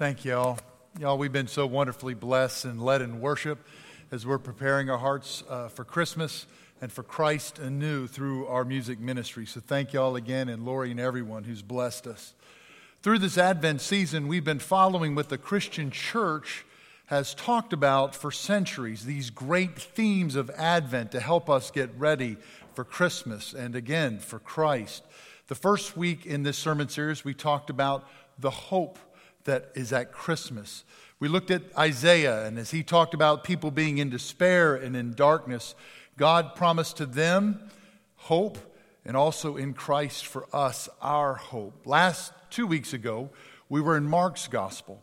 Thank y'all. Y'all, we've been so wonderfully blessed and led in worship as we're preparing our hearts uh, for Christmas and for Christ anew through our music ministry. So thank y'all again, and Lori and everyone who's blessed us. Through this Advent season, we've been following what the Christian church has talked about for centuries these great themes of Advent to help us get ready for Christmas and again for Christ. The first week in this sermon series, we talked about the hope that is at Christmas. We looked at Isaiah, and as he talked about people being in despair and in darkness, God promised to them hope and also in Christ for us our hope. Last two weeks ago, we were in Mark's gospel.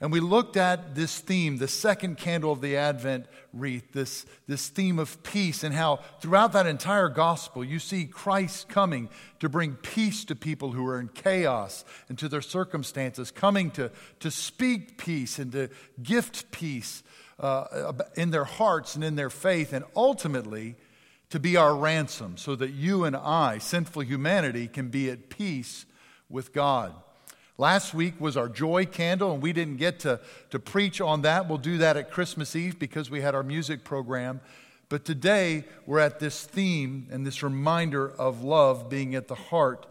And we looked at this theme, the second candle of the Advent wreath, this, this theme of peace, and how throughout that entire gospel you see Christ coming to bring peace to people who are in chaos and to their circumstances, coming to, to speak peace and to gift peace uh, in their hearts and in their faith, and ultimately to be our ransom so that you and I, sinful humanity, can be at peace with God. Last week was our joy candle, and we didn't get to, to preach on that. We'll do that at Christmas Eve because we had our music program. But today, we're at this theme and this reminder of love being at the heart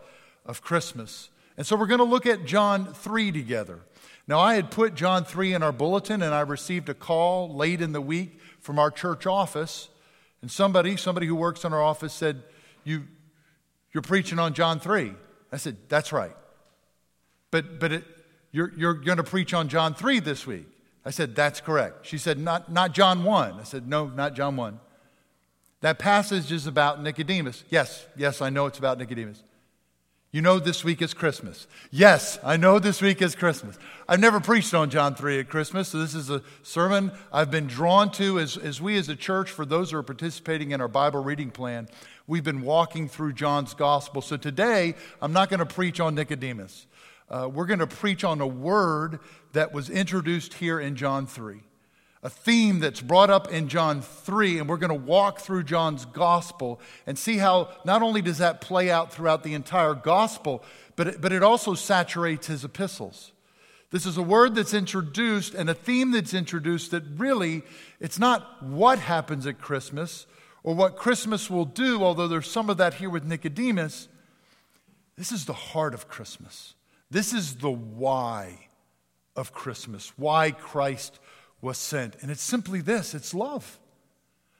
of Christmas. And so we're going to look at John 3 together. Now, I had put John 3 in our bulletin, and I received a call late in the week from our church office. And somebody, somebody who works in our office, said, you, You're preaching on John 3. I said, That's right. But, but it, you're, you're going to preach on John 3 this week. I said, That's correct. She said, not, not John 1. I said, No, not John 1. That passage is about Nicodemus. Yes, yes, I know it's about Nicodemus. You know this week is Christmas. Yes, I know this week is Christmas. I've never preached on John 3 at Christmas, so this is a sermon I've been drawn to as, as we as a church, for those who are participating in our Bible reading plan, we've been walking through John's gospel. So today, I'm not going to preach on Nicodemus uh, we're going to preach on a word that was introduced here in John 3, a theme that's brought up in John 3, and we're going to walk through John's gospel and see how not only does that play out throughout the entire gospel, but it, but it also saturates his epistles. This is a word that's introduced and a theme that's introduced that really, it's not what happens at Christmas or what Christmas will do, although there's some of that here with Nicodemus. This is the heart of Christmas. This is the why of Christmas, why Christ was sent. And it's simply this it's love.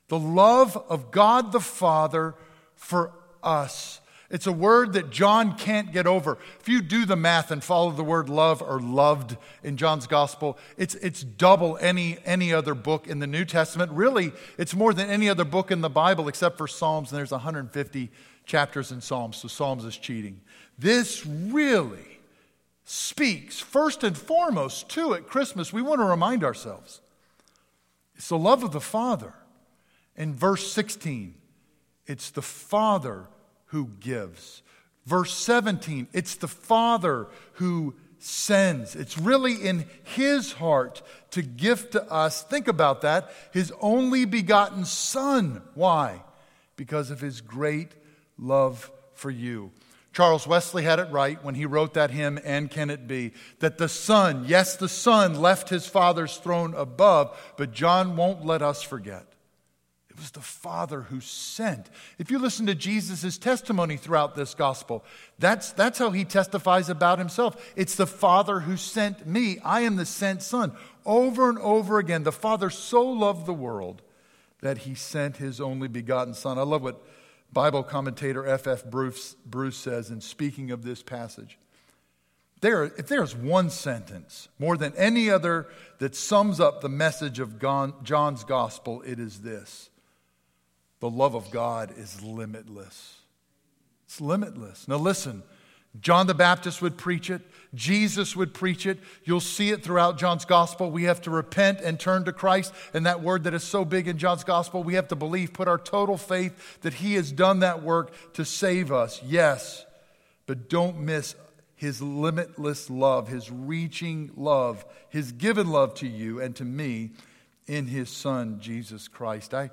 The love of God the Father for us. It's a word that John can't get over. If you do the math and follow the word love or loved in John's gospel, it's, it's double any, any other book in the New Testament. Really, it's more than any other book in the Bible except for Psalms, and there's 150 chapters in Psalms, so Psalms is cheating. This really speaks first and foremost to at Christmas, we want to remind ourselves it's the love of the Father. In verse 16, it's the Father who gives. Verse 17, it's the Father who sends. It's really in His heart to gift to us, think about that, His only begotten Son. Why? Because of His great love for you. Charles Wesley had it right when he wrote that hymn, And Can It Be? That the Son, yes, the Son left his Father's throne above, but John won't let us forget. It was the Father who sent. If you listen to Jesus' testimony throughout this gospel, that's, that's how he testifies about himself. It's the Father who sent me. I am the sent Son. Over and over again, the Father so loved the world that he sent his only begotten Son. I love what Bible commentator F.F. Bruce, Bruce says in speaking of this passage. There, if there's one sentence more than any other that sums up the message of John's gospel, it is this The love of God is limitless. It's limitless. Now, listen, John the Baptist would preach it. Jesus would preach it. You'll see it throughout John's gospel. We have to repent and turn to Christ. And that word that is so big in John's gospel, we have to believe, put our total faith that he has done that work to save us. Yes, but don't miss his limitless love, his reaching love, his given love to you and to me in his son, Jesus Christ. I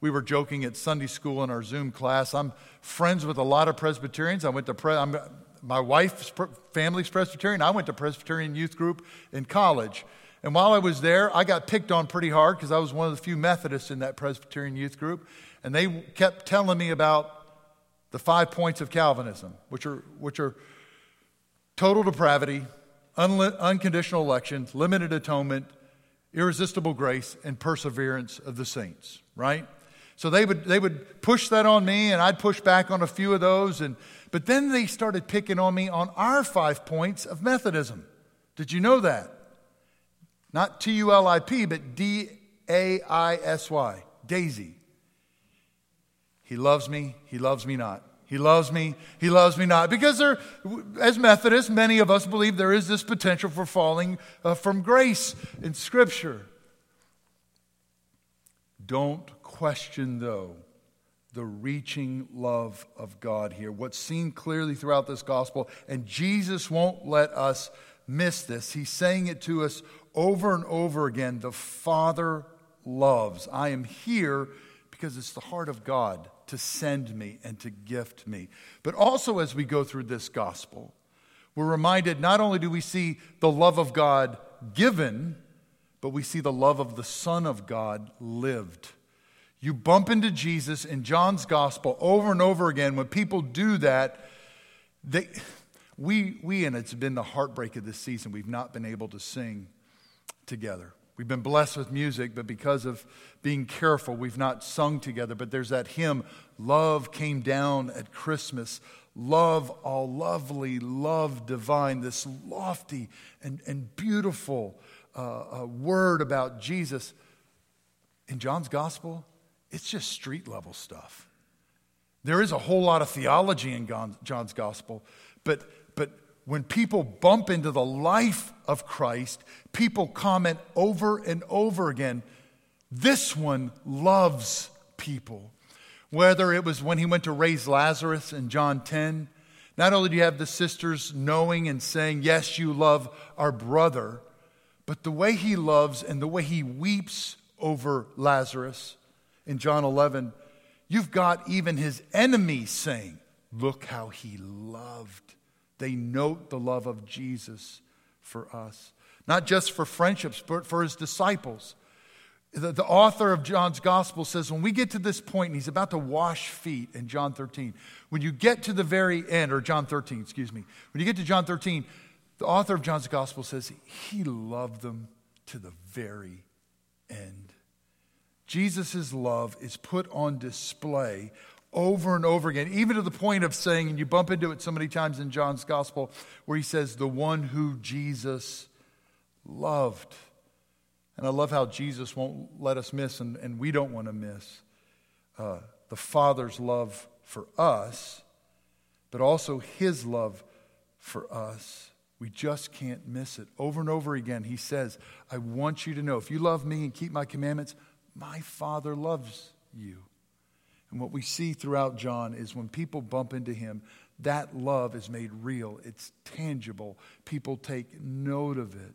we were joking at Sunday school in our Zoom class. I'm friends with a lot of Presbyterians. I went to pre- I'm my wife's family's Presbyterian. I went to Presbyterian youth group in college. And while I was there, I got picked on pretty hard because I was one of the few Methodists in that Presbyterian youth group. And they kept telling me about the five points of Calvinism, which are, which are total depravity, unconditional election, limited atonement, irresistible grace, and perseverance of the saints, right? So they would, they would push that on me, and I'd push back on a few of those. And, but then they started picking on me on our five points of Methodism. Did you know that? Not T U L I P, but D A I S Y, Daisy. He loves me, he loves me not. He loves me, he loves me not. Because there, as Methodists, many of us believe there is this potential for falling uh, from grace in Scripture. Don't question, though, the reaching love of God here. What's seen clearly throughout this gospel, and Jesus won't let us miss this. He's saying it to us over and over again. The Father loves. I am here because it's the heart of God to send me and to gift me. But also, as we go through this gospel, we're reminded not only do we see the love of God given, but we see the love of the Son of God lived. You bump into Jesus in John's gospel over and over again. When people do that, they, we, we, and it's been the heartbreak of this season, we've not been able to sing together. We've been blessed with music, but because of being careful, we've not sung together. But there's that hymn, Love Came Down at Christmas. Love, all lovely, love divine, this lofty and, and beautiful uh, uh, word about Jesus. In John's gospel, it's just street level stuff. There is a whole lot of theology in John's gospel, but but when people bump into the life of Christ, people comment over and over again this one loves people. Whether it was when he went to raise Lazarus in John 10, not only do you have the sisters knowing and saying, Yes, you love our brother, but the way he loves and the way he weeps over Lazarus in John 11, you've got even his enemies saying, Look how he loved they note the love of Jesus for us, not just for friendships, but for his disciples. The, the, author of John's gospel says when we get to this point, and he's about to wash feet in John 13, when you get to the very end, or John 13, excuse me, when you get to John 13, the author of John's gospel says he loved them to the very end. Jesus' love is put on display over and over again, even to the point of saying, and you bump into it so many times in John's gospel, where he says, the one who Jesus loved. And I love how Jesus won't let us miss, and, and we don't want to miss uh, the Father's love for us, but also his love for us. We just can't miss it. Over and over again, he says, I want you to know if you love me and keep my commandments, my Father loves you. And what we see throughout John is when people bump into him, that love is made real, it's tangible. People take note of it.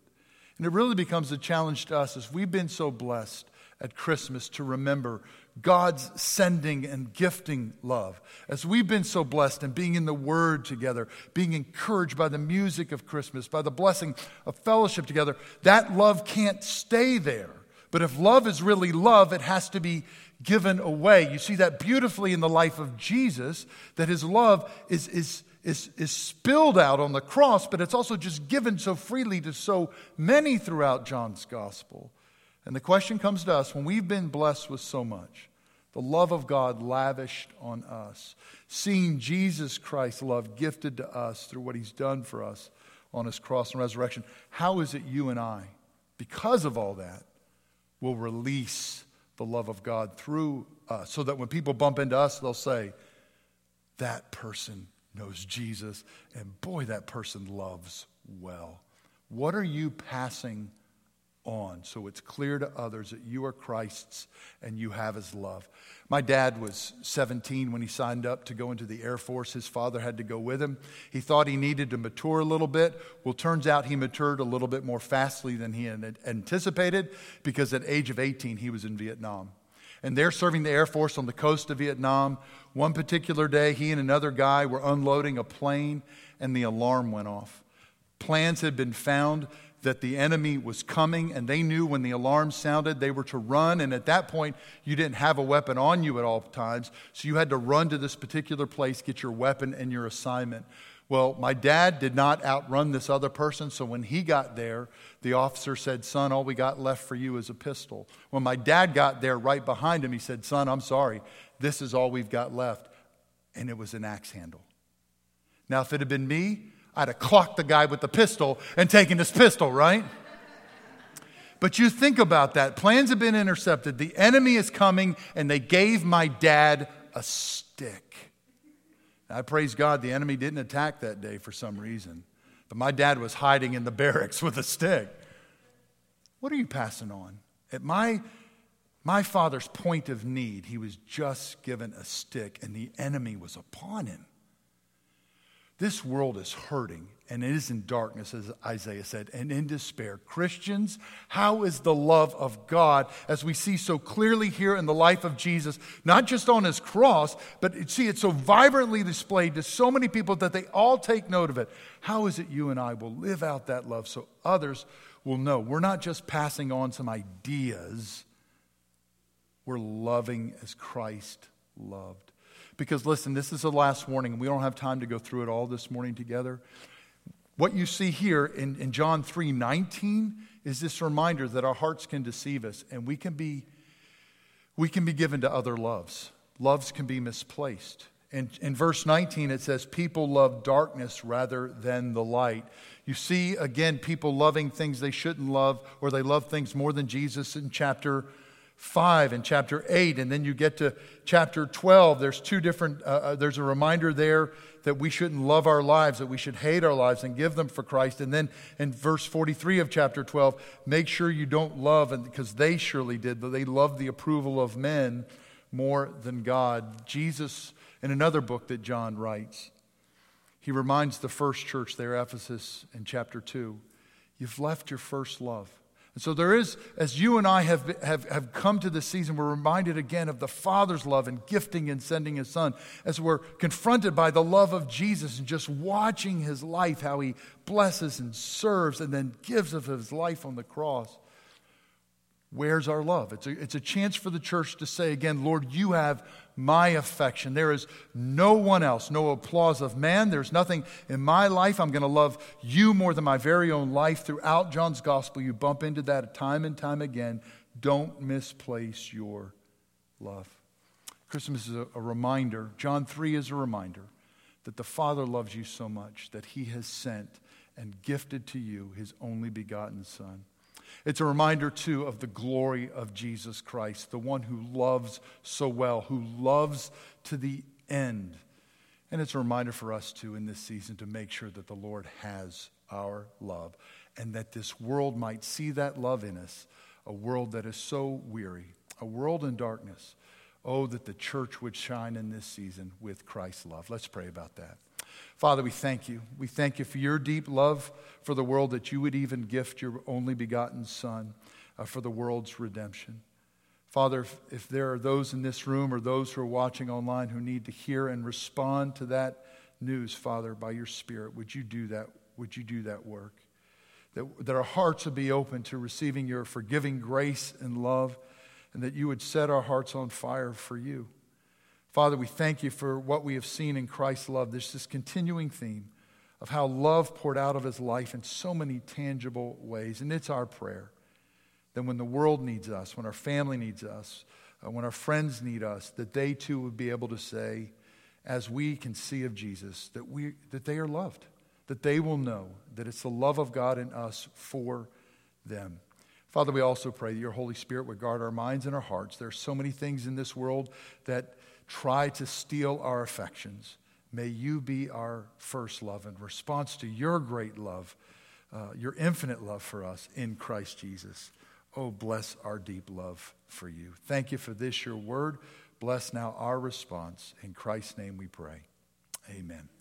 And it really becomes a challenge to us as we've been so blessed at Christmas to remember God's sending and gifting love. As we've been so blessed in being in the Word together, being encouraged by the music of Christmas, by the blessing of fellowship together, that love can't stay there. But if love is really love, it has to be given away. You see that beautifully in the life of Jesus, that his love is, is, is, is spilled out on the cross, but it's also just given so freely to so many throughout John's gospel. And the question comes to us when we've been blessed with so much, the love of God lavished on us, seeing Jesus Christ's love gifted to us through what he's done for us on his cross and resurrection, how is it you and I, because of all that, will release the love of God through us so that when people bump into us, they'll say, That person knows Jesus, and boy, that person loves well. What are you passing on so it's clear to others that you are Christ's and you have his love? My dad was 17 when he signed up to go into the Air Force. His father had to go with him. He thought he needed to mature a little bit. Well, turns out he matured a little bit more fastly than he had anticipated because at age of 18 he was in Vietnam. And they're serving the Air Force on the coast of Vietnam. One particular day, he and another guy were unloading a plane, and the alarm went off. Plans had been found that the enemy was coming, and they knew when the alarm sounded they were to run. And at that point, you didn't have a weapon on you at all times, so you had to run to this particular place, get your weapon and your assignment. Well, my dad did not outrun this other person, so when he got there, the officer said, Son, all we got left for you is a pistol. When my dad got there right behind him, he said, Son, I'm sorry, this is all we've got left. And it was an axe handle. Now, if it had been me, I'd have clocked the guy with the pistol and taken his pistol, right? But you think about that. Plans have been intercepted. The enemy is coming, and they gave my dad a stick. I praise God the enemy didn't attack that day for some reason. But my dad was hiding in the barracks with a stick. What are you passing on? At my, my father's point of need, he was just given a stick, and the enemy was upon him. This world is hurting and it is in darkness, as Isaiah said, and in despair. Christians, how is the love of God, as we see so clearly here in the life of Jesus, not just on his cross, but see it so vibrantly displayed to so many people that they all take note of it? How is it you and I will live out that love so others will know? We're not just passing on some ideas, we're loving as Christ loved. Because listen, this is the last warning, we don't have time to go through it all this morning together. What you see here in, in John 3 19 is this reminder that our hearts can deceive us and we can be we can be given to other loves. Loves can be misplaced. In, in verse 19, it says, People love darkness rather than the light. You see, again, people loving things they shouldn't love, or they love things more than Jesus in chapter 5 and chapter 8 and then you get to chapter 12 there's two different uh, uh, there's a reminder there that we shouldn't love our lives that we should hate our lives and give them for christ. And then in verse 43 of chapter 12 make sure you don't love and because they surely did but they loved the approval of men more than god. Jesus in another book that john writes he reminds the first church there ephesus in chapter 2 you've left your first love and so there is, as you and I have, have, have come to this season, we're reminded again of the Father's love and gifting and sending His Son. As we're confronted by the love of Jesus and just watching His life, how He blesses and serves and then gives of His life on the cross. Where's our love? It's a, it's a chance for the church to say again, Lord, you have my affection. There is no one else, no applause of man. There's nothing in my life. I'm going to love you more than my very own life. Throughout John's gospel, you bump into that time and time again. Don't misplace your love. Christmas is a, a reminder, John 3 is a reminder that the Father loves you so much that he has sent and gifted to you his only begotten Son. It's a reminder, too, of the glory of Jesus Christ, the one who loves so well, who loves to the end. And it's a reminder for us, too, in this season to make sure that the Lord has our love and that this world might see that love in us, a world that is so weary, a world in darkness. Oh, that the church would shine in this season with Christ's love. Let's pray about that. Father, we thank you. We thank you for your deep love for the world that you would even gift your only begotten Son uh, for the world's redemption. Father, if, if there are those in this room or those who are watching online who need to hear and respond to that news, Father, by your Spirit, would you do that? Would you do that work? That, that our hearts would be open to receiving your forgiving grace and love, and that you would set our hearts on fire for you. Father, we thank you for what we have seen in Christ's love. There's this continuing theme of how love poured out of his life in so many tangible ways. And it's our prayer that when the world needs us, when our family needs us, uh, when our friends need us, that they too would be able to say, as we can see of Jesus, that, we, that they are loved, that they will know that it's the love of God in us for them. Father, we also pray that your Holy Spirit would guard our minds and our hearts. There are so many things in this world that try to steal our affections. May you be our first love in response to your great love, uh, your infinite love for us in Christ Jesus. Oh, bless our deep love for you. Thank you for this, your word. Bless now our response. In Christ's name we pray. Amen.